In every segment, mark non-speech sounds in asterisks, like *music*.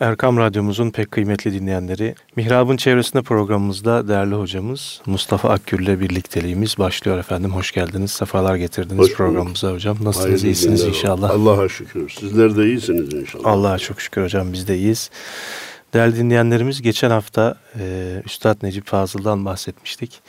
Erkam Radyomuzun pek kıymetli dinleyenleri, Mihrab'ın çevresinde programımızda değerli hocamız Mustafa Akgül ile birlikteliğimiz başlıyor efendim. Hoş geldiniz, sefalar getirdiniz Hoş programımıza hocam. Nasılsınız, Hayırlı iyisiniz inşallah? Allah'a şükür. Sizler de iyisiniz inşallah. Allah'a çok şükür hocam, biz de iyiyiz. Değerli dinleyenlerimiz, geçen hafta e, Üstad Necip Fazıl'dan bahsetmiştik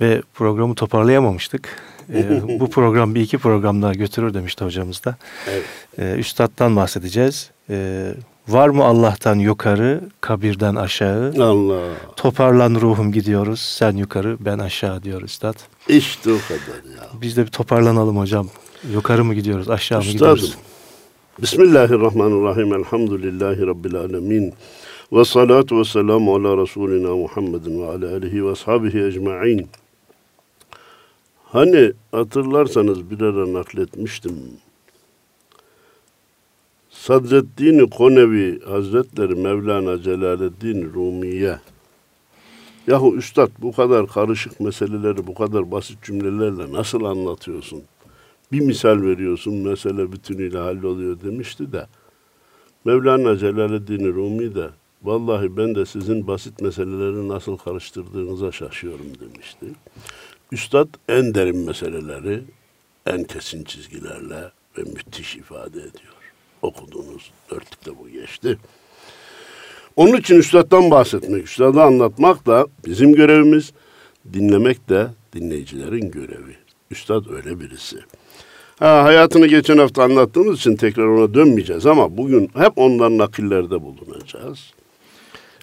ve programı toparlayamamıştık. e, bu *laughs* program bir iki program daha götürür demişti hocamız da. Evet. E, Üstad'dan bahsedeceğiz. E, Var mı Allah'tan yukarı, kabirden aşağı? Allah. Toparlan ruhum gidiyoruz. Sen yukarı, ben aşağı diyor Üstad. İşte o kadar ya. Biz de bir toparlanalım hocam. Yukarı mı gidiyoruz, aşağı Üstadım, mı gidiyoruz? Bismillahirrahmanirrahim. Elhamdülillahi Rabbil alemin. Ve salatu ve selamu ala Resulina Muhammedin ve ala alihi ve ashabihi ecma'in. Hani hatırlarsanız bir ara nakletmiştim. Sadreddin Konevi Hazretleri Mevlana Celaleddin Rumiye Yahu üstad bu kadar karışık meseleleri bu kadar basit cümlelerle nasıl anlatıyorsun? Bir misal veriyorsun mesele bütünüyle halloluyor demişti de Mevlana Celaleddin Rumi de vallahi ben de sizin basit meseleleri nasıl karıştırdığınıza şaşıyorum demişti. Üstad en derin meseleleri en kesin çizgilerle ve müthiş ifade ediyor okudunuz. Dörtlükte bu geçti. Onun için üstaddan bahsetmek, üstadı anlatmak da bizim görevimiz, dinlemek de dinleyicilerin görevi. Üstad öyle birisi. Ha, hayatını geçen hafta anlattığımız için tekrar ona dönmeyeceğiz ama bugün hep onların nakillerde bulunacağız.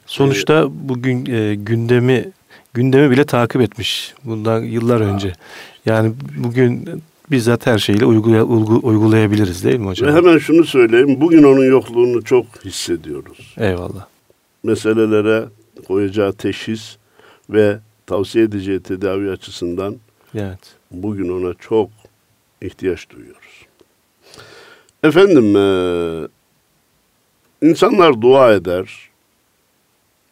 Sonuçta ee, bugün e, gündemi gündemi bile takip etmiş bundan yıllar ha. önce. Yani bugün bizzat her şeyle uygulay uygulayabiliriz değil mi hocam? Ve hemen şunu söyleyeyim. Bugün onun yokluğunu çok hissediyoruz. Eyvallah. Meselelere koyacağı teşhis ve tavsiye edeceği tedavi açısından evet. bugün ona çok ihtiyaç duyuyoruz. Efendim, e, insanlar dua eder.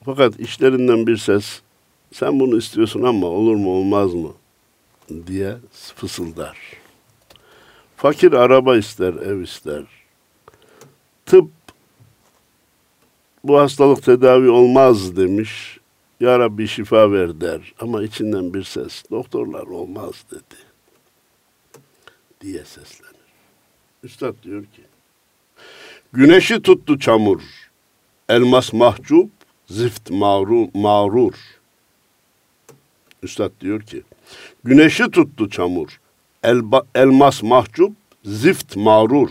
Fakat işlerinden bir ses, sen bunu istiyorsun ama olur mu olmaz mı diye fısıldar. Fakir araba ister, ev ister. Tıp bu hastalık tedavi olmaz demiş. Ya Rabbi şifa ver der. Ama içinden bir ses, doktorlar olmaz dedi. Diye seslenir. Üstad diyor ki, Güneşi tuttu çamur, elmas mahcup, zift mağru, mağrur. Üstad diyor ki, Güneşi tuttu çamur, elba, elmas mahcup, zift mağrur.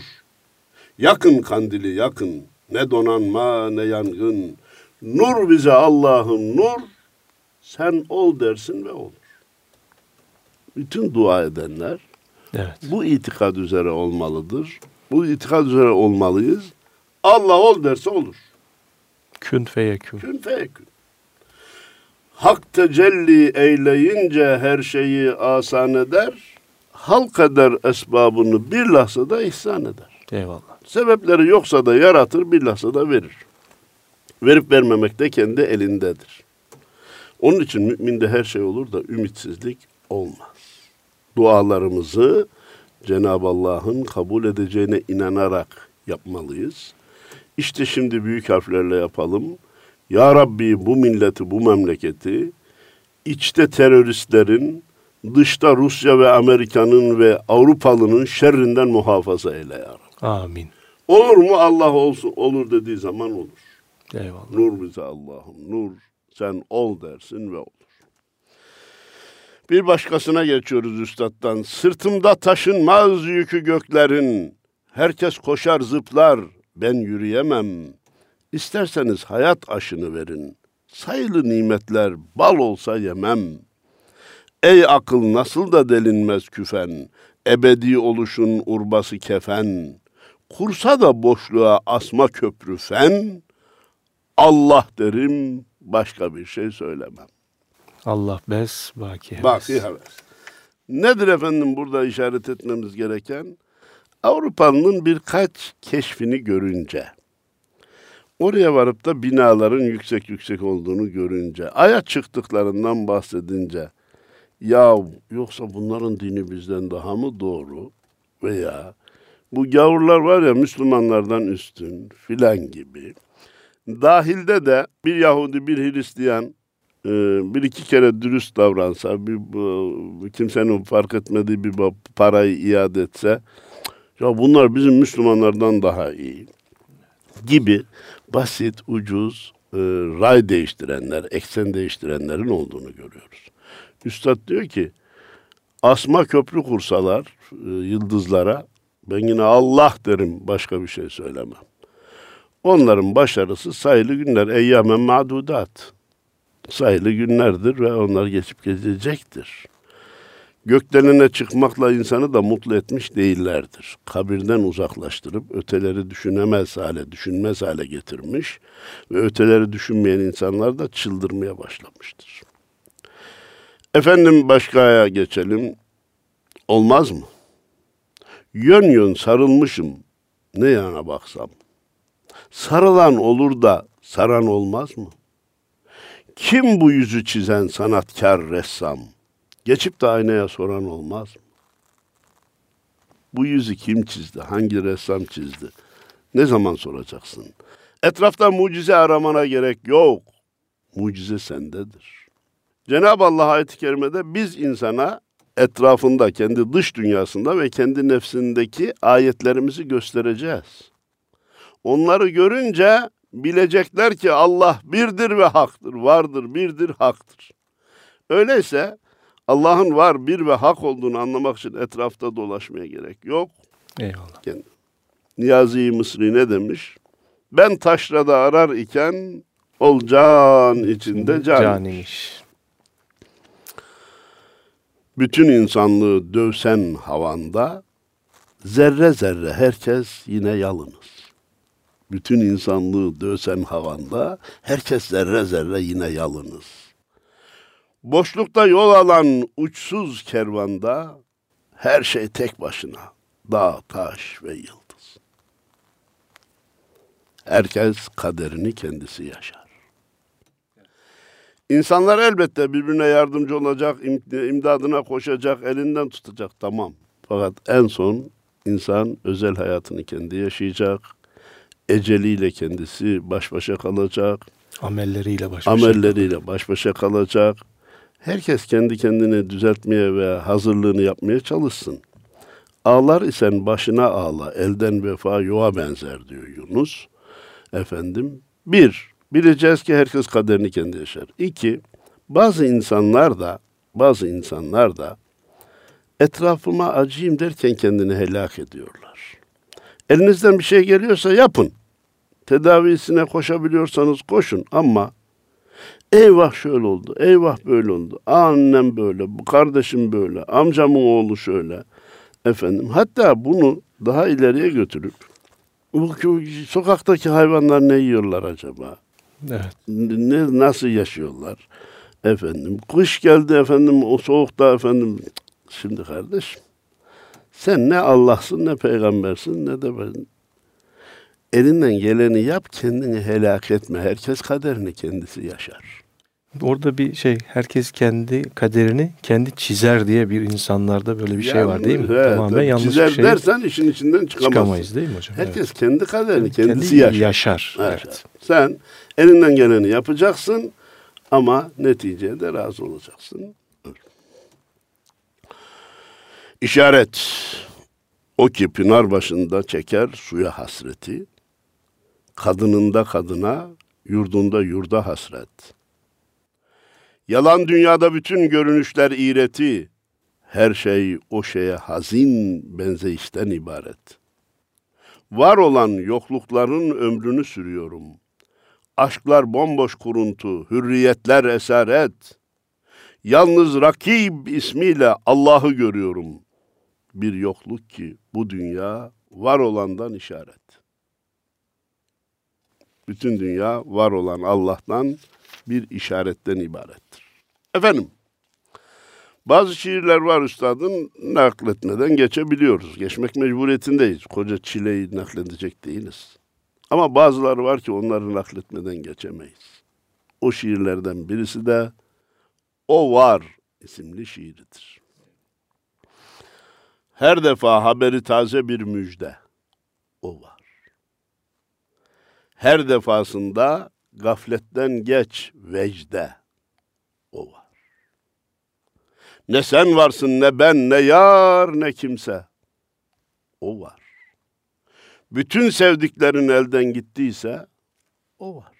Yakın kandili yakın, ne donanma ne yangın. Nur bize Allah'ım nur, sen ol dersin ve olur. Bütün dua edenler evet. bu itikad üzere olmalıdır. Bu itikad üzere olmalıyız. Allah ol derse olur. Kün feyekün. Kün feyekün. Hak tecelli eyleyince her şeyi asan eder halk eder esbabını bir lahzada ihsan eder. Eyvallah. Sebepleri yoksa da yaratır, bir lahzada verir. Verip vermemek de kendi elindedir. Onun için müminde her şey olur da ümitsizlik olmaz. Dualarımızı Cenab-ı Allah'ın kabul edeceğine inanarak yapmalıyız. İşte şimdi büyük harflerle yapalım. Ya Rabbi bu milleti, bu memleketi içte teröristlerin, dışta Rusya ve Amerika'nın ve Avrupalı'nın şerrinden muhafaza eyle ya Rabbi. Amin. Olur mu Allah olsun olur dediği zaman olur. Eyvallah. Nur bize Allah'ım nur sen ol dersin ve olur. Bir başkasına geçiyoruz üstattan. Sırtımda taşınmaz yükü göklerin. Herkes koşar zıplar ben yürüyemem. İsterseniz hayat aşını verin. Sayılı nimetler bal olsa yemem.'' Ey akıl nasıl da delinmez küfen, ebedi oluşun urbası kefen, kursa da boşluğa asma köprü fen, Allah derim başka bir şey söylemem. Allah bes, baki heves. Baki heves. Nedir efendim burada işaret etmemiz gereken? Avrupa'nın birkaç keşfini görünce, oraya varıp da binaların yüksek yüksek olduğunu görünce, aya çıktıklarından bahsedince, ya yoksa bunların dini bizden daha mı doğru? Veya bu gavurlar var ya Müslümanlardan üstün filan gibi. Dahilde de bir Yahudi bir Hristiyan e, bir iki kere dürüst davransa, bir kimsenin fark etmediği bir parayı iade etse, ya bunlar bizim Müslümanlardan daha iyi gibi basit, ucuz, e, ray değiştirenler, eksen değiştirenlerin olduğunu görüyoruz. Üstad diyor ki, asma köprü kursalar e, yıldızlara, ben yine Allah derim, başka bir şey söylemem. Onların başarısı sayılı günler, eyyamen madudat. Sayılı günlerdir ve onlar geçip geçecektir. Gökdelen'e çıkmakla insanı da mutlu etmiş değillerdir. Kabirden uzaklaştırıp öteleri düşünemez hale, düşünmez hale getirmiş ve öteleri düşünmeyen insanlar da çıldırmaya başlamıştır. Efendim başkaya geçelim. Olmaz mı? Yön yön sarılmışım. Ne yana baksam. Sarılan olur da saran olmaz mı? Kim bu yüzü çizen sanatkar ressam? Geçip de aynaya soran olmaz mı? Bu yüzü kim çizdi? Hangi ressam çizdi? Ne zaman soracaksın? Etrafta mucize aramana gerek yok. Mucize sendedir. Cenab-ı Allah ayet-i kerimede biz insana etrafında, kendi dış dünyasında ve kendi nefsindeki ayetlerimizi göstereceğiz. Onları görünce bilecekler ki Allah birdir ve haktır, vardır, birdir, haktır. Öyleyse Allah'ın var, bir ve hak olduğunu anlamak için etrafta dolaşmaya gerek yok. Eyvallah. Yani, Niyazi Mısri ne demiş? Ben taşrada arar iken ol can içinde can. Canimiş. Bütün insanlığı dövsen havanda, zerre zerre herkes yine yalınız. Bütün insanlığı dövsen havanda, herkes zerre zerre yine yalınız. Boşlukta yol alan uçsuz kervanda, her şey tek başına, dağ, taş ve yıldız. Herkes kaderini kendisi yaşar. İnsanlar elbette birbirine yardımcı olacak, imdadına koşacak, elinden tutacak tamam. Fakat en son insan özel hayatını kendi yaşayacak, eceliyle kendisi baş başa kalacak. Amelleriyle baş başa. Amelleriyle baş başa kalacak. Herkes kendi kendini düzeltmeye ve hazırlığını yapmaya çalışsın. Ağlar isen başına ağla, elden vefa yoğa benzer diyor Yunus. Efendim, bir, bileceğiz ki herkes kaderini kendi yaşar. İki, bazı insanlar da, bazı insanlar da etrafıma acıyım derken kendini helak ediyorlar. Elinizden bir şey geliyorsa yapın. Tedavisine koşabiliyorsanız koşun ama eyvah şöyle oldu, eyvah böyle oldu, annem böyle, bu kardeşim böyle, amcamın oğlu şöyle. Efendim hatta bunu daha ileriye götürüp bu sokaktaki hayvanlar ne yiyorlar acaba? Evet. Ne, nasıl yaşıyorlar? Efendim kış geldi efendim o soğukta efendim şimdi kardeşim sen ne Allah'sın ne peygambersin ne de ben. Elinden geleni yap kendini helak etme. Herkes kaderini kendisi yaşar. Orada bir şey herkes kendi kaderini kendi çizer diye bir insanlarda böyle bir yani, şey var değil mi? Evet, Tamamen yanlış çizer bir şey. dersen işin içinden çıkamazsın. Çıkamayız değil mi hocam? Herkes evet. kendi kaderini kendisi kendi yaşar. yaşar. Evet. evet. Sen elinden geleni yapacaksın ama neticeye de razı olacaksın. İşaret. O ki pınar başında çeker suya hasreti. Kadınında kadına, yurdunda yurda hasret. Yalan dünyada bütün görünüşler iğreti. Her şey o şeye hazin benzeyişten ibaret. Var olan yoklukların ömrünü sürüyorum. Aşklar bomboş kuruntu, hürriyetler esaret. Yalnız Rakib ismiyle Allah'ı görüyorum.'' bir yokluk ki bu dünya var olandan işaret. Bütün dünya var olan Allah'tan bir işaretten ibarettir. Efendim, bazı şiirler var üstadın nakletmeden geçebiliyoruz. Geçmek mecburiyetindeyiz. Koca çileyi nakledecek değiliz. Ama bazıları var ki onları nakletmeden geçemeyiz. O şiirlerden birisi de O Var isimli şiiridir. Her defa haberi taze bir müjde. O var. Her defasında gafletten geç vecde. O var. Ne sen varsın ne ben ne yar ne kimse. O var. Bütün sevdiklerin elden gittiyse o var.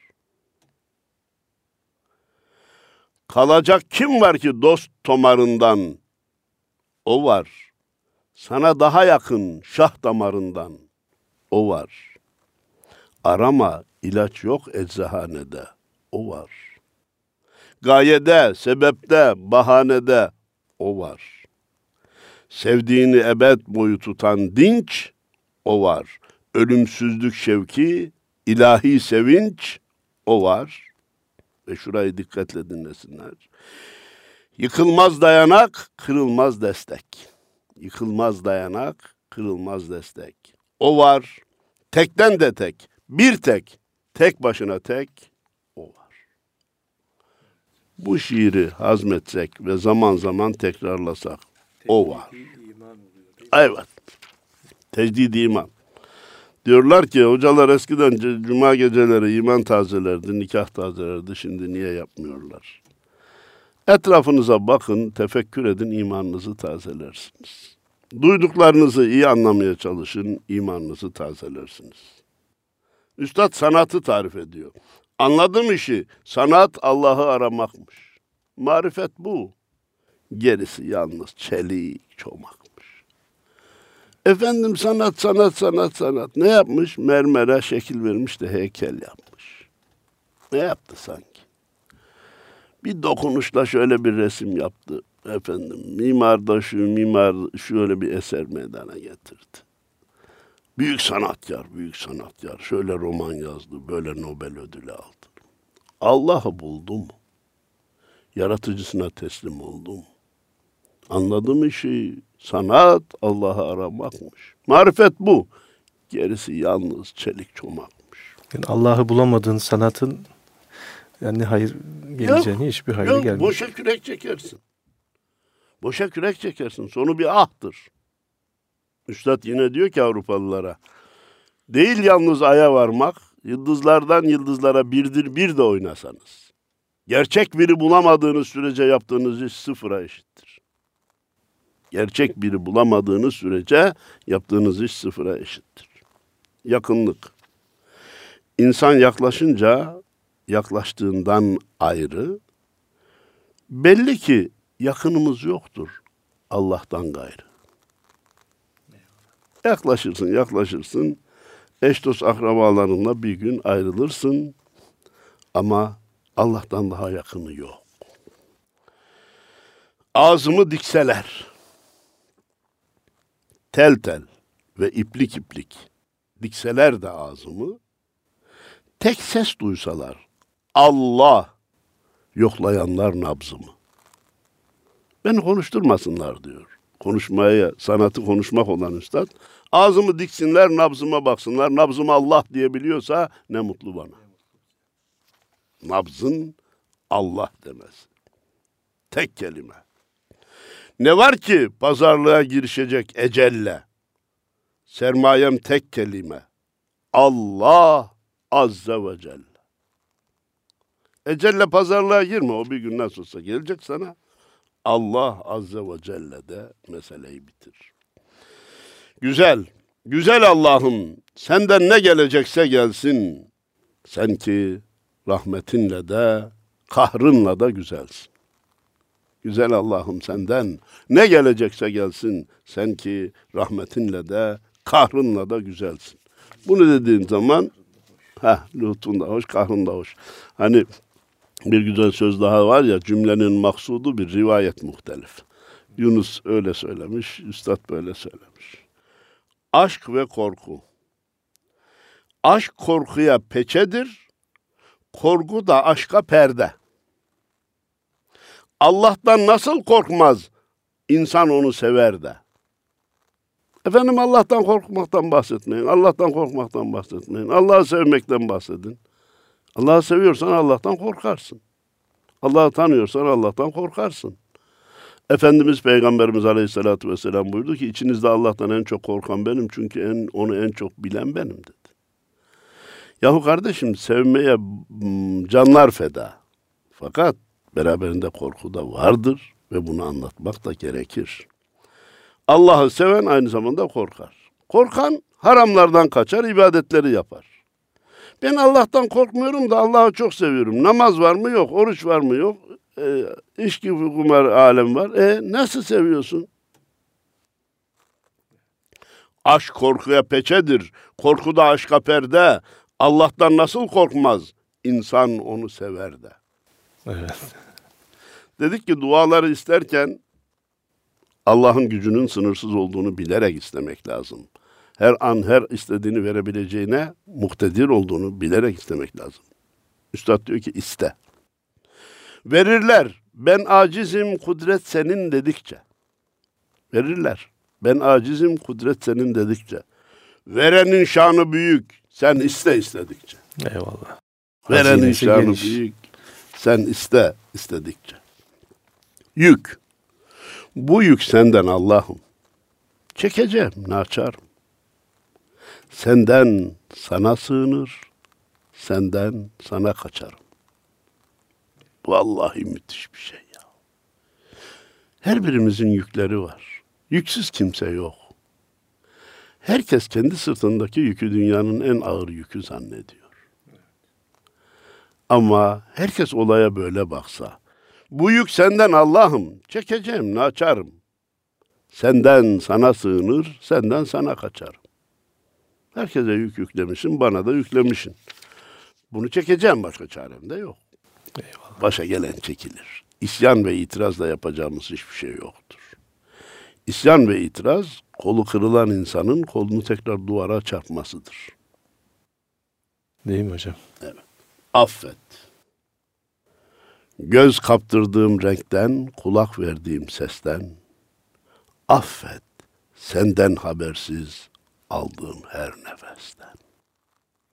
Kalacak kim var ki dost tomarından? O var. Sana daha yakın şah damarından. O var. Arama ilaç yok eczahanede. O var. Gayede, sebepte, bahanede o var. Sevdiğini ebed boyu tutan dinç o var. Ölümsüzlük şevki, ilahi sevinç o var. Ve şurayı dikkatle dinlesinler. Yıkılmaz dayanak, kırılmaz destek. Yıkılmaz dayanak, kırılmaz destek. O var, tekten de tek, bir tek, tek başına tek. Bu şiiri hazmetsek ve zaman zaman tekrarlasak, o var. Evet. Tecdid iman. Diyorlar ki hocalar eskiden cuma geceleri iman tazelerdi, nikah tazelerdi. Şimdi niye yapmıyorlar? Etrafınıza bakın, tefekkür edin, imanınızı tazelersiniz. Duyduklarınızı iyi anlamaya çalışın, imanınızı tazelersiniz. Üstad sanatı tarif ediyor. Anladım işi, sanat Allah'ı aramakmış. Marifet bu. Gerisi yalnız çelik, çomak. Efendim sanat, sanat, sanat, sanat. Ne yapmış? Mermere şekil vermiş de heykel yapmış. Ne yaptı sanki? Bir dokunuşla şöyle bir resim yaptı. Efendim mimar da şu, mimar şöyle bir eser meydana getirdi. Büyük sanatkar, büyük sanatkar. Şöyle roman yazdı, böyle Nobel ödülü aldı. Allah'ı buldum. Yaratıcısına teslim oldum. Anladım işi. Sanat Allah'ı aramakmış. Marifet bu. Gerisi yalnız çelik çomakmış. Yani Allah'ı bulamadığın sanatın yani hayır geleceğini yok, hiçbir hayır gelmiyor. Boşa kürek çekersin. Boşa kürek çekersin. Sonu bir ahtır. Üstad yine diyor ki Avrupalılara. Değil yalnız aya varmak, yıldızlardan yıldızlara birdir bir de oynasanız. Gerçek biri bulamadığınız sürece yaptığınız iş sıfıra eşittir gerçek biri bulamadığınız sürece yaptığınız iş sıfıra eşittir. Yakınlık. İnsan yaklaşınca yaklaştığından ayrı. Belli ki yakınımız yoktur Allah'tan gayrı. Yaklaşırsın, yaklaşırsın. Eş dost akrabalarınla bir gün ayrılırsın. Ama Allah'tan daha yakını yok. Ağzımı dikseler, tel tel ve iplik iplik dikseler de ağzımı, tek ses duysalar, Allah yoklayanlar nabzımı. Beni konuşturmasınlar diyor. Konuşmaya, sanatı konuşmak olan üstad. Ağzımı diksinler, nabzıma baksınlar. Nabzım Allah diyebiliyorsa ne mutlu bana. Nabzın Allah demez. Tek kelime. Ne var ki pazarlığa girişecek ecelle? Sermayem tek kelime. Allah Azze ve Celle. Ecelle pazarlığa girme. O bir gün nasıl olsa gelecek sana. Allah Azze ve Celle de meseleyi bitir. Güzel. Güzel Allah'ım senden ne gelecekse gelsin. Sen ki rahmetinle de kahrınla da güzelsin. Güzel Allah'ım senden ne gelecekse gelsin. Sen ki rahmetinle de kahrınla da güzelsin. Bunu dediğin zaman ha lütfun da hoş, kahrın da hoş. Hani bir güzel söz daha var ya cümlenin maksudu bir rivayet muhtelif. Yunus öyle söylemiş, Üstad böyle söylemiş. Aşk ve korku. Aşk korkuya peçedir, korku da aşka perde. Allah'tan nasıl korkmaz? İnsan onu sever de. Efendim Allah'tan korkmaktan bahsetmeyin. Allah'tan korkmaktan bahsetmeyin. Allah'ı sevmekten bahsedin. Allah'ı seviyorsan Allah'tan korkarsın. Allah'ı tanıyorsan Allah'tan korkarsın. Efendimiz Peygamberimiz Aleyhisselatü Vesselam buyurdu ki içinizde Allah'tan en çok korkan benim çünkü en, onu en çok bilen benim dedi. Yahu kardeşim sevmeye canlar feda. Fakat beraberinde korku da vardır ve bunu anlatmak da gerekir. Allah'ı seven aynı zamanda korkar. Korkan haramlardan kaçar, ibadetleri yapar. Ben Allah'tan korkmuyorum da Allah'ı çok seviyorum. Namaz var mı yok, oruç var mı yok, e, içki kumar alem var. E nasıl seviyorsun? Aşk korkuya peçedir. Korku da aşka perde. Allah'tan nasıl korkmaz? İnsan onu sever de. Evet. Dedik ki duaları isterken Allah'ın gücünün sınırsız olduğunu bilerek istemek lazım. Her an her istediğini verebileceğine muhtedir olduğunu bilerek istemek lazım. Üstad diyor ki iste. Verirler. Ben acizim, kudret senin dedikçe. Verirler. Ben acizim, kudret senin dedikçe. Verenin şanı büyük. Sen iste istedikçe. Eyvallah. Verenin Hazinesi şanı geniş. büyük. Sen iste istedikçe. Yük. Bu yük senden Allah'ım. Çekeceğim, naçarım. Senden sana sığınır, senden sana kaçarım. Vallahi müthiş bir şey ya. Her birimizin yükleri var. Yüksüz kimse yok. Herkes kendi sırtındaki yükü dünyanın en ağır yükü zannediyor. Ama herkes olaya böyle baksa. Bu yük senden Allah'ım. Çekeceğim, naçarım. Senden sana sığınır, senden sana kaçarım. Herkese yük yüklemişsin, bana da yüklemişsin. Bunu çekeceğim, başka çarem de yok. Eyvallah. Başa gelen çekilir. İsyan ve itirazla yapacağımız hiçbir şey yoktur. İsyan ve itiraz, kolu kırılan insanın kolunu tekrar duvara çarpmasıdır. Değil mi hocam? Affet. Göz kaptırdığım renkten, kulak verdiğim sesten, affet senden habersiz aldığım her nefesten.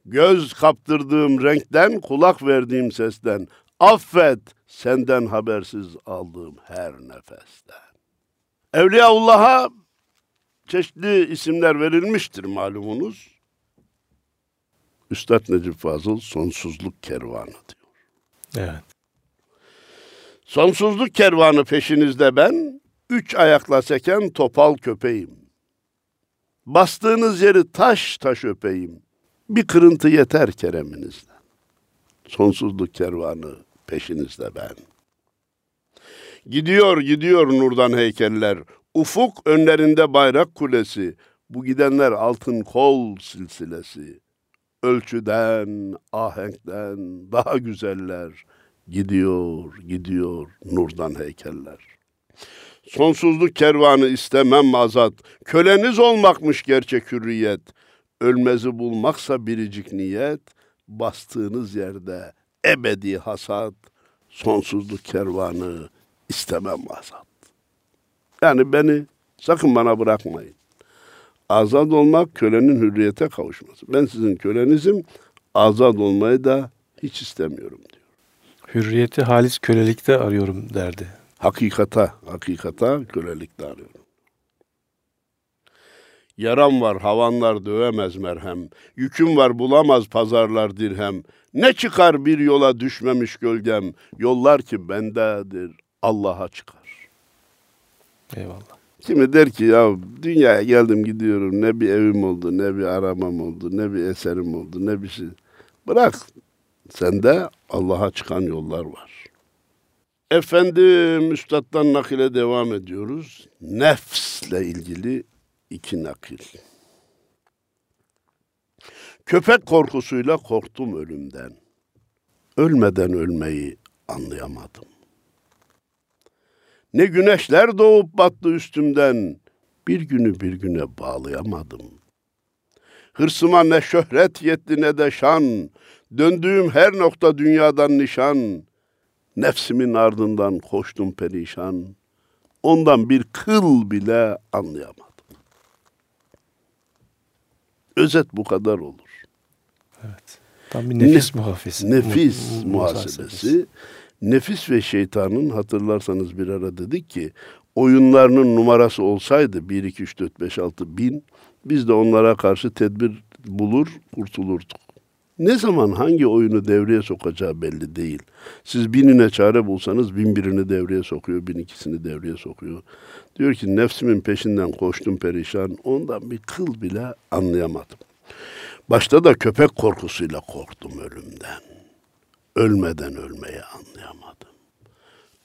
Göz kaptırdığım renkten, kulak verdiğim sesten, affet senden habersiz aldığım her nefesten. Evliyaullah'a çeşitli isimler verilmiştir malumunuz. Üstad Necip Fazıl sonsuzluk kervanı diyor. Evet. Sonsuzluk kervanı peşinizde ben, üç ayakla seken topal köpeğim. Bastığınız yeri taş taş öpeyim. Bir kırıntı yeter kereminizden. Sonsuzluk kervanı peşinizde ben. Gidiyor gidiyor nurdan heykeller. Ufuk önlerinde bayrak kulesi. Bu gidenler altın kol silsilesi. Ölçüden, ahenkten daha güzeller. Gidiyor, gidiyor nurdan heykeller. Sonsuzluk kervanı istemem azat. Köleniz olmakmış gerçek hürriyet. Ölmezi bulmaksa biricik niyet. Bastığınız yerde ebedi hasat. Sonsuzluk kervanı istemem azat. Yani beni sakın bana bırakmayın. Azat olmak kölenin hürriyete kavuşması. Ben sizin kölenizim. Azat olmayı da hiç istemiyorum diyor. Hürriyeti halis kölelikte arıyorum derdi. Hakikata, hakikata kölelikte arıyorum. Yaram var, havanlar dövemez merhem. Yüküm var, bulamaz pazarlar dirhem. Ne çıkar bir yola düşmemiş gölgem. Yollar ki bendedir, Allah'a çıkar. Eyvallah. Kimi der ki ya dünyaya geldim gidiyorum. Ne bir evim oldu, ne bir arabam oldu, ne bir eserim oldu, ne bir şey. Bırak. Sende Allah'a çıkan yollar var. Efendim Üstad'dan nakile devam ediyoruz. Nefsle ilgili iki nakil. Köpek korkusuyla korktum ölümden. Ölmeden ölmeyi anlayamadım. Ne güneşler doğup battı üstümden, bir günü bir güne bağlayamadım. Hırsıma ne şöhret yetti ne de şan, döndüğüm her nokta dünyadan nişan. Nefsimin ardından koştum perişan, ondan bir kıl bile anlayamadım. Özet bu kadar olur. Tam bir nefis muhafesi. Nefis mu- muhasebesi. Nefis ve şeytanın hatırlarsanız bir ara dedik ki oyunlarının numarası olsaydı 1, 2, 3, 4, 5, 6 bin biz de onlara karşı tedbir bulur kurtulurduk. Ne zaman hangi oyunu devreye sokacağı belli değil. Siz binine çare bulsanız bin birini devreye sokuyor, bin ikisini devreye sokuyor. Diyor ki nefsimin peşinden koştum perişan, ondan bir kıl bile anlayamadım. Başta da köpek korkusuyla korktum ölümden. Ölmeden ölmeyi anlayamadım.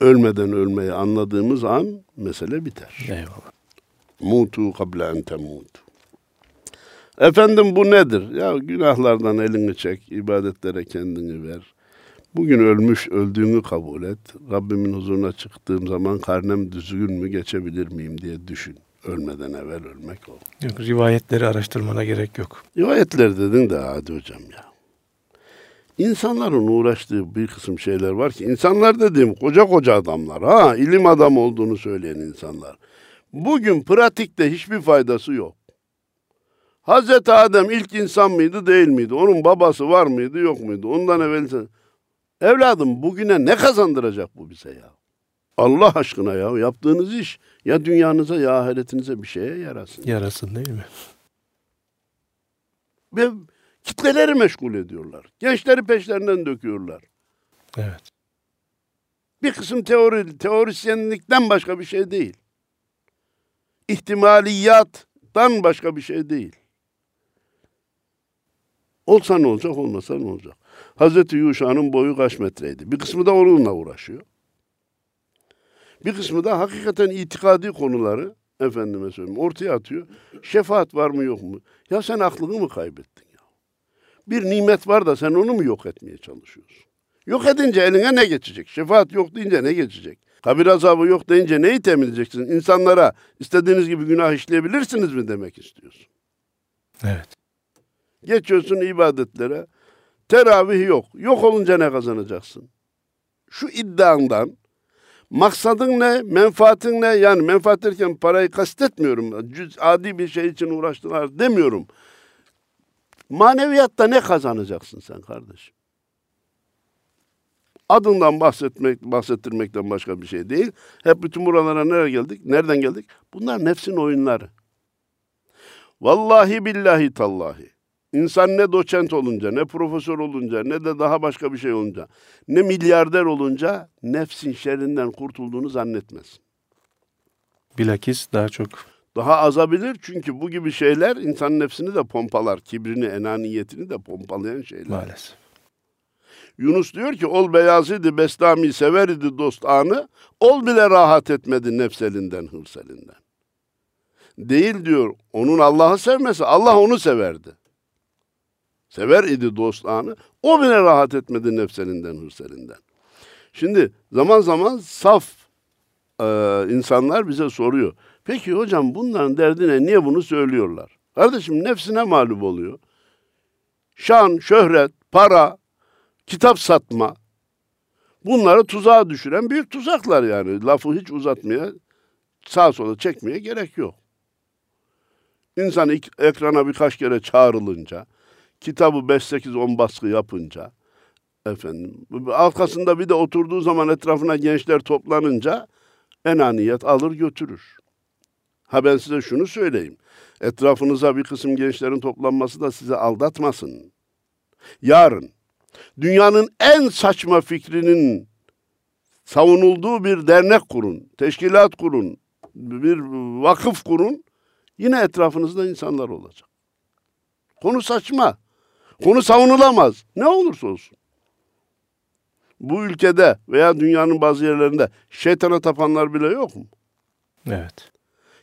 Ölmeden ölmeyi anladığımız an mesele biter. Eyvallah. Mutu kable en temutu. Efendim bu nedir? Ya günahlardan elini çek, ibadetlere kendini ver. Bugün ölmüş, öldüğümü kabul et. Rabbimin huzuruna çıktığım zaman karnem düzgün mü geçebilir miyim diye düşün. Ölmeden evvel ölmek o. Yok, rivayetleri araştırmana gerek yok. Rivayetler dedin de hadi hocam ya. İnsanların uğraştığı bir kısım şeyler var ki insanlar dediğim koca koca adamlar ha ilim adamı olduğunu söyleyen insanlar. Bugün pratikte hiçbir faydası yok. Hazreti Adem ilk insan mıydı değil miydi? Onun babası var mıydı yok muydu? Ondan evvel evladım bugüne ne kazandıracak bu bize ya? Allah aşkına ya yaptığınız iş ya dünyanıza ya ahiretinize bir şeye yarasın. Yarasın değil mi? Ve kitleleri meşgul ediyorlar. Gençleri peşlerinden döküyorlar. Evet. Bir kısım teori, teorisyenlikten başka bir şey değil. İhtimaliyattan başka bir şey değil. Olsa ne olacak, olmasa ne olacak? Hazreti Yuşa'nın boyu kaç metreydi? Bir kısmı da onunla uğraşıyor. Bir kısmı da hakikaten itikadi konuları efendime söyleyeyim ortaya atıyor. Şefaat var mı yok mu? Ya sen aklını mı kaybettin ya? Bir nimet var da sen onu mu yok etmeye çalışıyorsun? Yok edince eline ne geçecek? Şefaat yok deyince ne geçecek? Kabir azabı yok deyince neyi temin edeceksin? İnsanlara istediğiniz gibi günah işleyebilirsiniz mi demek istiyorsun? Evet. Geçiyorsun ibadetlere. Teravih yok. Yok olunca ne kazanacaksın? Şu iddiandan maksadın ne, menfaatin ne? Yani menfaat derken parayı kastetmiyorum. Cüz, adi bir şey için uğraştılar demiyorum. Maneviyatta ne kazanacaksın sen kardeşim? Adından bahsetmek, bahsettirmekten başka bir şey değil. Hep bütün buralara nereye geldik? Nereden geldik? Bunlar nefsin oyunları. Vallahi billahi tallahi. İnsan ne doçent olunca, ne profesör olunca, ne de daha başka bir şey olunca, ne milyarder olunca nefsin şerrinden kurtulduğunu zannetmez. Bilakis daha çok Daha azabilir çünkü bu gibi şeyler insan nefsini de pompalar. Kibrini, enaniyetini de pompalayan şeyler. maalesef. Yunus diyor ki ol beyaz idi bestami sever idi dost anı ol bile rahat etmedi nefs elinden hırs elinden. Değil diyor onun Allah'ı sevmesi Allah onu severdi. Sever idi dost anı o bile rahat etmedi nefs elinden hırs elinden. Şimdi zaman zaman saf e, insanlar bize soruyor. Peki hocam bunların derdine niye bunu söylüyorlar? Kardeşim nefsine mağlup oluyor. Şan, şöhret, para, kitap satma. Bunları tuzağa düşüren büyük tuzaklar yani. Lafı hiç uzatmaya, sağa sola çekmeye gerek yok. İnsan ekrana birkaç kere çağrılınca, kitabı 5-8-10 baskı yapınca, efendim, arkasında bir de oturduğu zaman etrafına gençler toplanınca enaniyet alır götürür. Ha ben size şunu söyleyeyim. Etrafınıza bir kısım gençlerin toplanması da sizi aldatmasın. Yarın dünyanın en saçma fikrinin savunulduğu bir dernek kurun, teşkilat kurun, bir vakıf kurun. Yine etrafınızda insanlar olacak. Konu saçma. Konu savunulamaz. Ne olursa olsun. Bu ülkede veya dünyanın bazı yerlerinde şeytana tapanlar bile yok mu? Evet.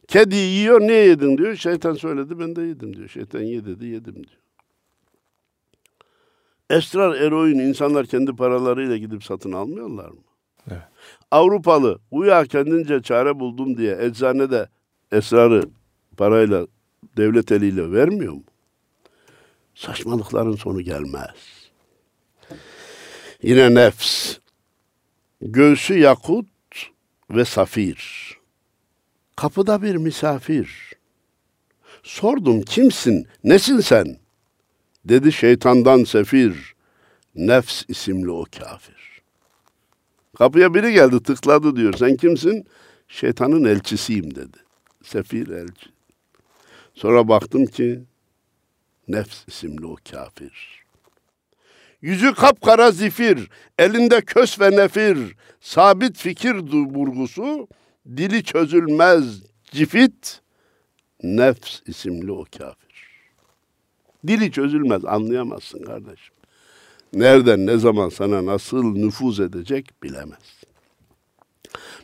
Kedi yiyor, ne yedin diyor. Şeytan söyledi, ben de yedim diyor. Şeytan ye dedi, yedim diyor. Esrar, eroin insanlar kendi paralarıyla gidip satın almıyorlar mı? Evet. Avrupalı uya kendince çare buldum diye eczanede esrarı parayla, devlet eliyle vermiyor mu? Saçmalıkların sonu gelmez. Yine nefs. Göğsü yakut ve safir. Kapıda bir misafir. Sordum kimsin, nesin sen? Dedi şeytandan sefir, nefs isimli o kafir. Kapıya biri geldi tıkladı diyor. Sen kimsin? Şeytanın elçisiyim dedi. Sefir elçi. Sonra baktım ki nefs isimli o kafir. Yüzü kapkara zifir, elinde kös ve nefir, sabit fikir burgusu, dili çözülmez cifit, nefs isimli o kafir. Dili çözülmez, anlayamazsın kardeşim. Nereden, ne zaman sana nasıl nüfuz edecek bilemez.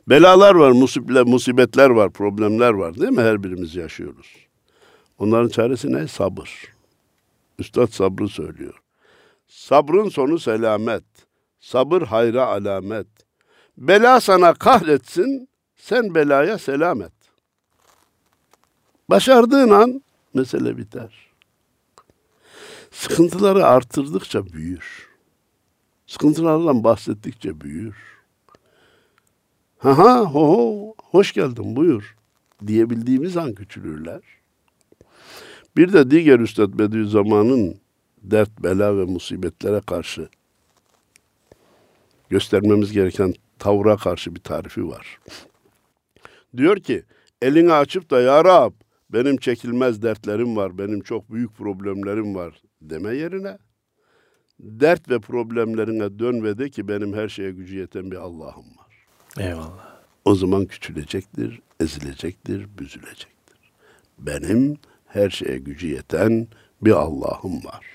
Belalar var, musibetler var, problemler var değil mi? Her birimiz yaşıyoruz. Onların çaresi ne? Sabır. Üstad sabrı söylüyor. Sabrın sonu selamet. Sabır hayra alamet. Bela sana kahretsin, sen belaya selamet. Başardığın an mesele biter. Sıkıntıları artırdıkça büyür. Sıkıntılardan bahsettikçe büyür. Ha ha ho ho hoş geldin buyur diyebildiğimiz an küçülürler. Bir de diğer Üstad Bediüzzaman'ın dert, bela ve musibetlere karşı göstermemiz gereken tavra karşı bir tarifi var. Diyor ki, elini açıp da ya Rab, benim çekilmez dertlerim var, benim çok büyük problemlerim var deme yerine, dert ve problemlerine dön ve de ki benim her şeye gücü yeten bir Allah'ım var. Eyvallah. O zaman küçülecektir, ezilecektir, büzülecektir. Benim her şeye gücü yeten bir Allah'ım var.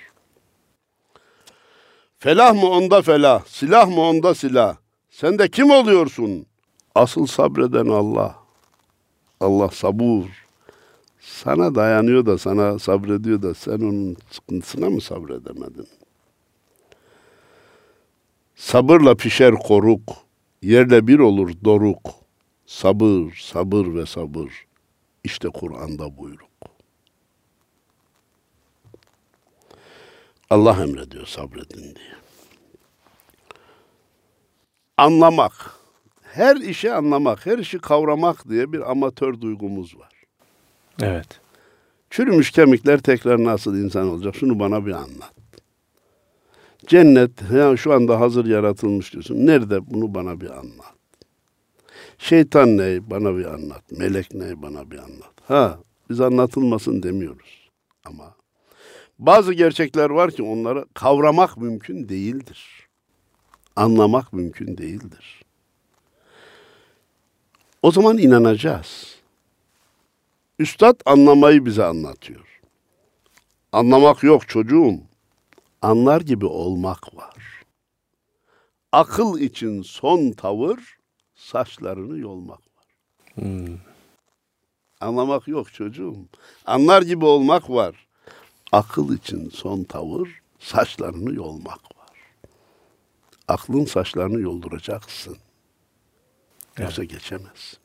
Felah mı onda felah, silah mı onda silah. Sen de kim oluyorsun? Asıl sabreden Allah. Allah sabur. Sana dayanıyor da sana sabrediyor da sen onun sıkıntısına mı sabredemedin? Sabırla pişer koruk, yerle bir olur doruk. Sabır, sabır ve sabır. İşte Kur'an'da buyruk. Allah emrediyor sabredin diye. Anlamak. Her işi anlamak, her işi kavramak diye bir amatör duygumuz var. Evet. Çürümüş kemikler tekrar nasıl insan olacak? Şunu bana bir anlat. Cennet ya şu anda hazır yaratılmış diyorsun. Nerede? Bunu bana bir anlat. Şeytan ne? Bana bir anlat. Melek ne? Bana bir anlat. Ha, biz anlatılmasın demiyoruz. Ama bazı gerçekler var ki onları kavramak mümkün değildir. Anlamak mümkün değildir. O zaman inanacağız. Üstad anlamayı bize anlatıyor. Anlamak yok çocuğum. Anlar gibi olmak var. Akıl için son tavır saçlarını yolmak var. Hmm. Anlamak yok çocuğum. Anlar gibi olmak var. Akıl için son tavır saçlarını yolmak var. Aklın saçlarını yolduracaksın. Yoksa evet. geçemez.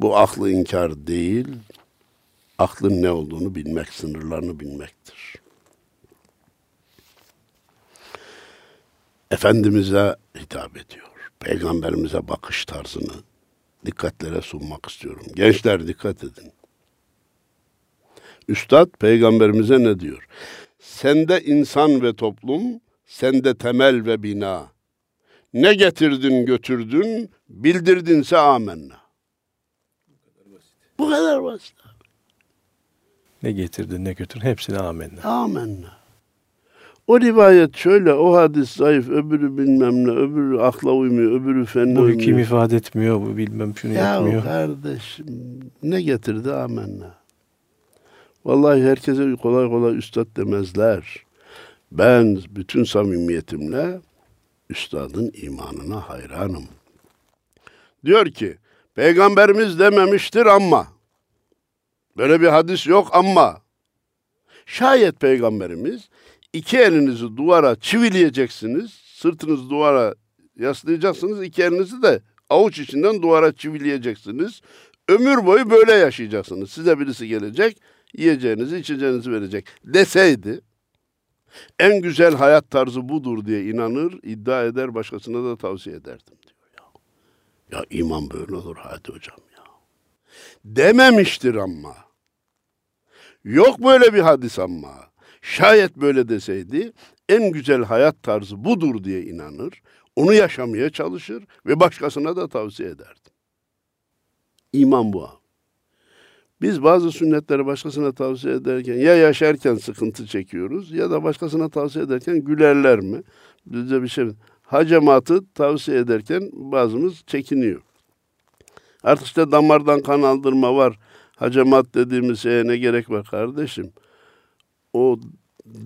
Bu aklı inkar değil, aklın ne olduğunu bilmek, sınırlarını bilmektir. Efendimiz'e hitap ediyor. Peygamberimize bakış tarzını dikkatlere sunmak istiyorum. Gençler dikkat edin. Üstad peygamberimize ne diyor? Sende insan ve toplum, sende temel ve bina. Ne getirdin götürdün, bildirdinse amenna. Bu kadar basit. Ne getirdin ne götürdün hepsine amenna. Amenna. O rivayet şöyle, o hadis zayıf, öbürü bilmem ne, öbürü akla uymuyor, öbürü fenli Bu hüküm ifade etmiyor, bu bilmem şunu ya yapmıyor. Ya kardeşim, ne getirdi amenna. Vallahi herkese kolay kolay üstad demezler. Ben bütün samimiyetimle üstadın imanına hayranım. Diyor ki, Peygamberimiz dememiştir ama, böyle bir hadis yok ama, şayet Peygamberimiz iki elinizi duvara çivileyeceksiniz, sırtınızı duvara yaslayacaksınız, iki elinizi de avuç içinden duvara çivileyeceksiniz. Ömür boyu böyle yaşayacaksınız. Size birisi gelecek, yiyeceğinizi, içeceğinizi verecek deseydi en güzel hayat tarzı budur diye inanır, iddia eder, başkasına da tavsiye ederdim diyor ya. Ya iman böyle olur hadi hocam ya. Dememiştir ama. Yok böyle bir hadis ama. Şayet böyle deseydi en güzel hayat tarzı budur diye inanır, onu yaşamaya çalışır ve başkasına da tavsiye ederdim. İman bu. Biz bazı sünnetleri başkasına tavsiye ederken ya yaşarken sıkıntı çekiyoruz ya da başkasına tavsiye ederken gülerler mi? Bize bir şey hacamatı tavsiye ederken bazımız çekiniyor. Artık işte damardan kan aldırma var. Hacamat dediğimiz şeye ne gerek var kardeşim? O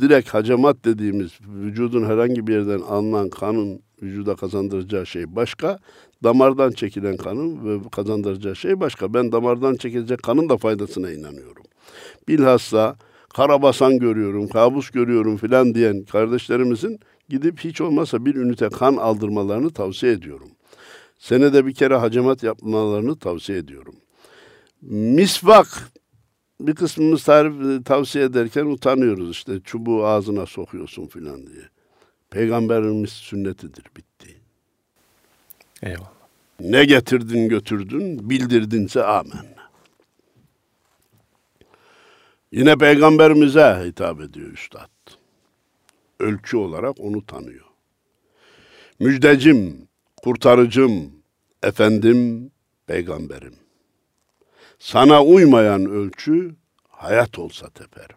direkt hacamat dediğimiz vücudun herhangi bir yerden alınan kanın vücuda kazandıracağı şey başka. Damardan çekilen kanın ve kazandıracağı şey başka. Ben damardan çekilecek kanın da faydasına inanıyorum. Bilhassa karabasan görüyorum, kabus görüyorum filan diyen kardeşlerimizin gidip hiç olmazsa bir ünite kan aldırmalarını tavsiye ediyorum. Senede bir kere hacamat yapmalarını tavsiye ediyorum. Misvak bir kısmımız tarif tavsiye ederken utanıyoruz işte çubuğu ağzına sokuyorsun filan diye. Peygamberimiz sünnetidir bitti. Eyvallah. Ne getirdin götürdün bildirdinse amen. Yine peygamberimize hitap ediyor üstad. Ölçü olarak onu tanıyor. Müjdecim, kurtarıcım, efendim, peygamberim. Sana uymayan ölçü hayat olsa teperim.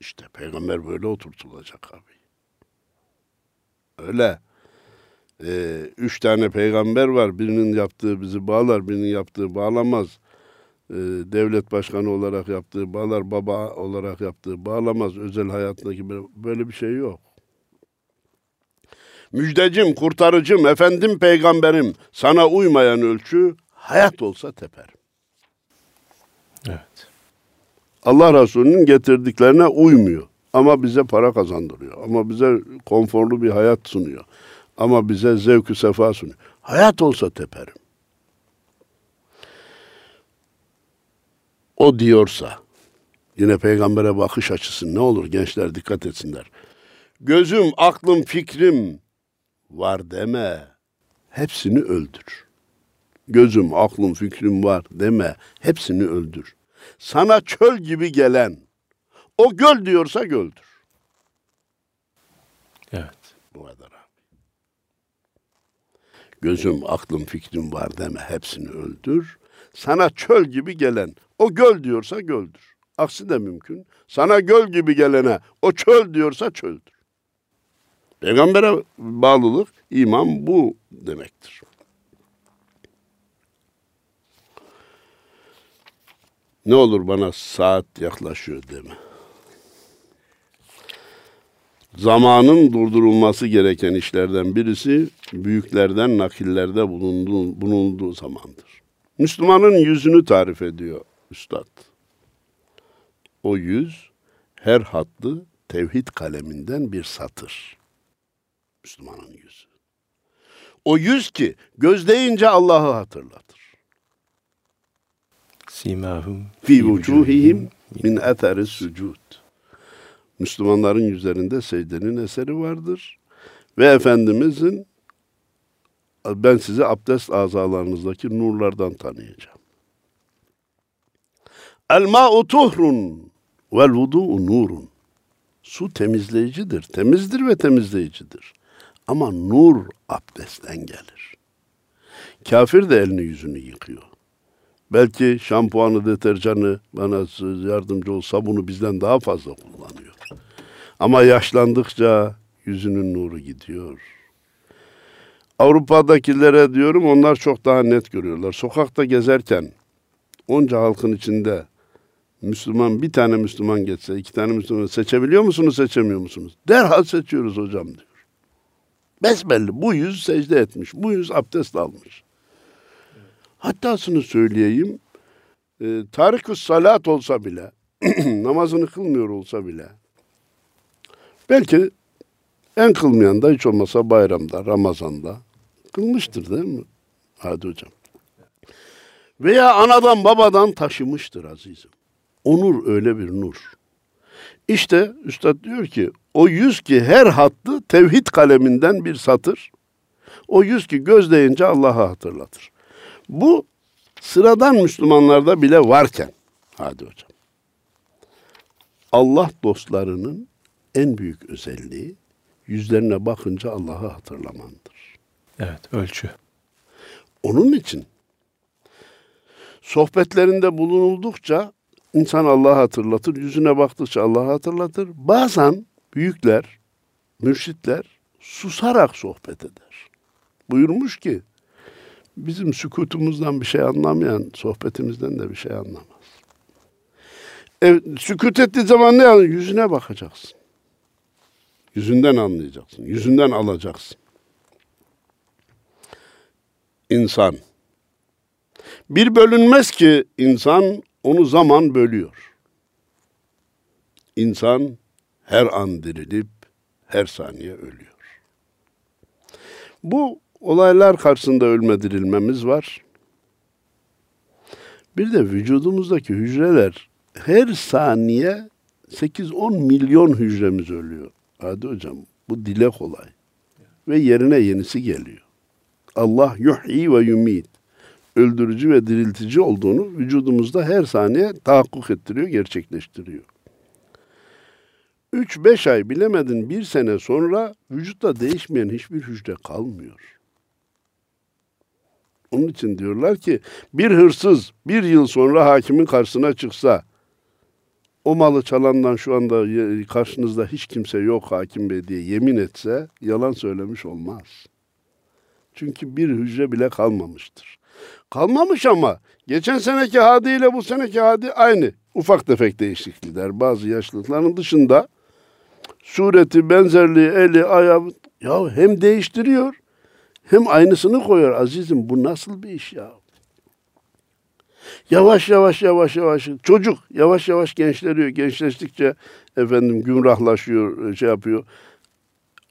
İşte peygamber böyle oturtulacak abi. Öyle. Ee, üç tane peygamber var. Birinin yaptığı bizi bağlar, birinin yaptığı bağlamaz. Ee, devlet başkanı olarak yaptığı bağlar, baba olarak yaptığı bağlamaz. Özel hayatındaki böyle bir şey yok. Müjdecim, kurtarıcım, efendim peygamberim, sana uymayan ölçü hayat olsa teper. Evet. Allah Resulü'nün getirdiklerine uymuyor. Ama bize para kazandırıyor. Ama bize konforlu bir hayat sunuyor. Ama bize zevkü sefa sunuyor. Hayat olsa teperim. O diyorsa, yine peygambere bakış açısı ne olur gençler dikkat etsinler. Gözüm, aklım, fikrim var deme. Hepsini öldür. Gözüm, aklım, fikrim var deme. Hepsini öldür. Sana çöl gibi gelen, o göl diyorsa göldür. Evet. Bu kadar. Gözüm, aklım, fikrim var deme. Hepsini öldür. Sana çöl gibi gelen, o göl diyorsa göldür. Aksi de mümkün. Sana göl gibi gelene, o çöl diyorsa çöldür. Peygambere bağlılık, iman bu demektir. Ne olur bana saat yaklaşıyor deme. Zamanın durdurulması gereken işlerden birisi büyüklerden nakillerde bulunduğu, bulunduğu zamandır. Müslümanın yüzünü tarif ediyor Üstad. O yüz her hattı tevhid kaleminden bir satır. Müslümanın yüzü. O yüz ki gözleyince Allah'ı hatırlatır. Simahum fi vucuhihim min eteri sucud. Müslümanların yüzlerinde secdenin eseri vardır. Ve Efendimizin ben sizi abdest azalarınızdaki nurlardan tanıyacağım. El ma'u tuhrun vel vudu'u nurun. Su temizleyicidir, temizdir ve temizleyicidir. Ama nur abdestten gelir. Kafir de elini yüzünü yıkıyor. Belki şampuanı, deterjanı bana yardımcı ol, sabunu bizden daha fazla kullanıyor. Ama yaşlandıkça yüzünün nuru gidiyor. Avrupa'dakilere diyorum onlar çok daha net görüyorlar. Sokakta gezerken onca halkın içinde Müslüman bir tane Müslüman geçse, iki tane Müslüman seçebiliyor musunuz, seçemiyor musunuz? Derhal seçiyoruz hocam diyor. Besbelli bu yüz secde etmiş, bu yüz abdest almış. Hattasını söyleyeyim, e, tarikus salat olsa bile, *clears throat* namazını kılmıyor olsa bile, belki en kılmayan da hiç olmasa bayramda, Ramazan'da kılmıştır değil mi? Hadi hocam. Veya anadan babadan taşımıştır azizim. Onur öyle bir nur. İşte Üstad diyor ki o yüz ki her hattı tevhid kaleminden bir satır. O yüz ki gözleyince Allah'ı hatırlatır. Bu sıradan Müslümanlarda bile varken hadi hocam. Allah dostlarının en büyük özelliği yüzlerine bakınca Allah'ı hatırlamandır. Evet, ölçü. Onun için sohbetlerinde bulunuldukça insan Allah'ı hatırlatır, yüzüne baktıkça Allah'ı hatırlatır. Bazen büyükler, mürşitler susarak sohbet eder. Buyurmuş ki, bizim sükutumuzdan bir şey anlamayan sohbetimizden de bir şey anlamaz. E, sükut ettiği zaman ne yani? Yüzüne bakacaksın. Yüzünden anlayacaksın. Yüzünden alacaksın. İnsan. Bir bölünmez ki insan onu zaman bölüyor. İnsan her an dirilip her saniye ölüyor. Bu olaylar karşısında ölme dirilmemiz var. Bir de vücudumuzdaki hücreler her saniye 8-10 milyon hücremiz ölüyor. Hadi hocam bu dile kolay. Ve yerine yenisi geliyor. Allah yuhyi ve yumit. Öldürücü ve diriltici olduğunu vücudumuzda her saniye tahakkuk ettiriyor, gerçekleştiriyor. 3-5 ay bilemedin bir sene sonra vücutta değişmeyen hiçbir hücre kalmıyor. Onun için diyorlar ki bir hırsız bir yıl sonra hakimin karşısına çıksa o malı çalandan şu anda karşınızda hiç kimse yok hakim bey diye yemin etse yalan söylemiş olmaz. Çünkü bir hücre bile kalmamıştır. Kalmamış ama geçen seneki hadi ile bu seneki hadi aynı. Ufak tefek değişiklikler bazı yaşlılıkların dışında sureti, benzerliği, eli, ayağı ya hem değiştiriyor hem aynısını koyuyor. Azizim bu nasıl bir iş ya? Yavaş yavaş yavaş yavaş çocuk yavaş yavaş gençleriyor. Gençleştikçe efendim gümrahlaşıyor, şey yapıyor.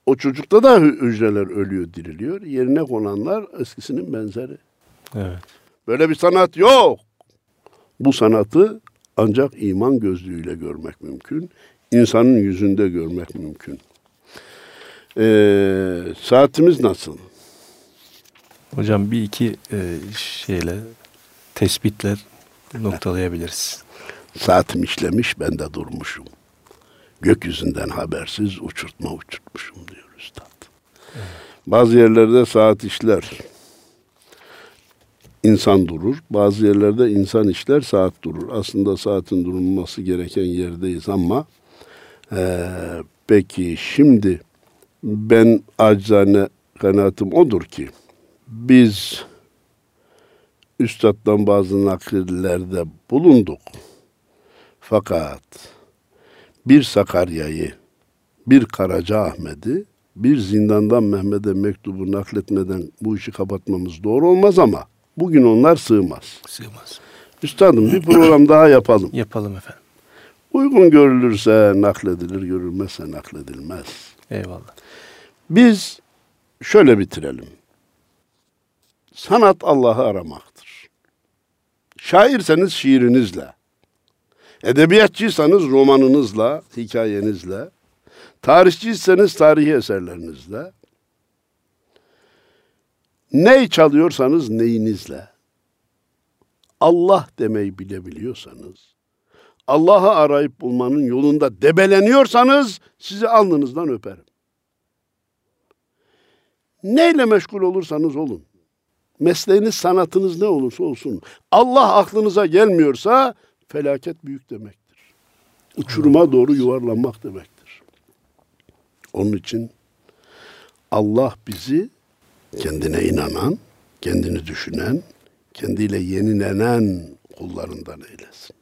O çocukta da hücreler ölüyor, diriliyor. Yerine konanlar eskisinin benzeri. Evet. Böyle bir sanat yok. Bu sanatı ancak iman gözlüğüyle görmek mümkün. İnsanın yüzünde görmek mümkün. Ee, saatimiz nasıl? Hocam bir iki e, şeyle tespitler noktalayabiliriz. Saatim işlemiş ben de durmuşum. Gökyüzünden habersiz uçurtma uçurtmuşum diyor üstad. Evet. Bazı yerlerde saat işler. İnsan durur. Bazı yerlerde insan işler, saat durur. Aslında saatin durulması gereken yerdeyiz ama ee, peki şimdi ben acizane kanaatim odur ki biz üstaddan bazı nakillerde bulunduk. Fakat bir Sakarya'yı, bir Karaca Ahmet'i, bir zindandan Mehmet'e mektubu nakletmeden bu işi kapatmamız doğru olmaz ama bugün onlar sığmaz. Sığmaz. Üstadım bir program *clears throat* daha yapalım. Yapalım efendim. Uygun görülürse nakledilir, görülmezse nakledilmez. Eyvallah. Biz şöyle bitirelim. Sanat Allah'ı aramaktır. Şairseniz şiirinizle, edebiyatçıysanız romanınızla, hikayenizle, tarihçiyseniz tarihi eserlerinizle, ney çalıyorsanız neyinizle, Allah demeyi bilebiliyorsanız, Allah'ı arayıp bulmanın yolunda debeleniyorsanız sizi alnınızdan öperim. Neyle meşgul olursanız olun mesleğiniz, sanatınız ne olursa olsun. Allah aklınıza gelmiyorsa felaket büyük demektir. Uçuruma doğru yuvarlanmak demektir. Onun için Allah bizi kendine inanan, kendini düşünen, kendiyle yenilenen kullarından eylesin.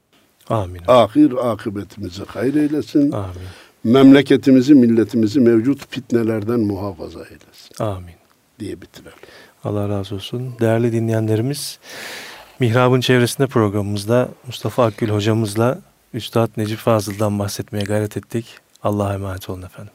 Amin. Ahir akıbetimizi hayır eylesin. Amin. Memleketimizi, milletimizi mevcut fitnelerden muhafaza eylesin. Amin. Diye bitirelim. Allah razı olsun. Değerli dinleyenlerimiz, Mihrab'ın çevresinde programımızda Mustafa Akgül hocamızla Üstad Necip Fazıl'dan bahsetmeye gayret ettik. Allah'a emanet olun efendim.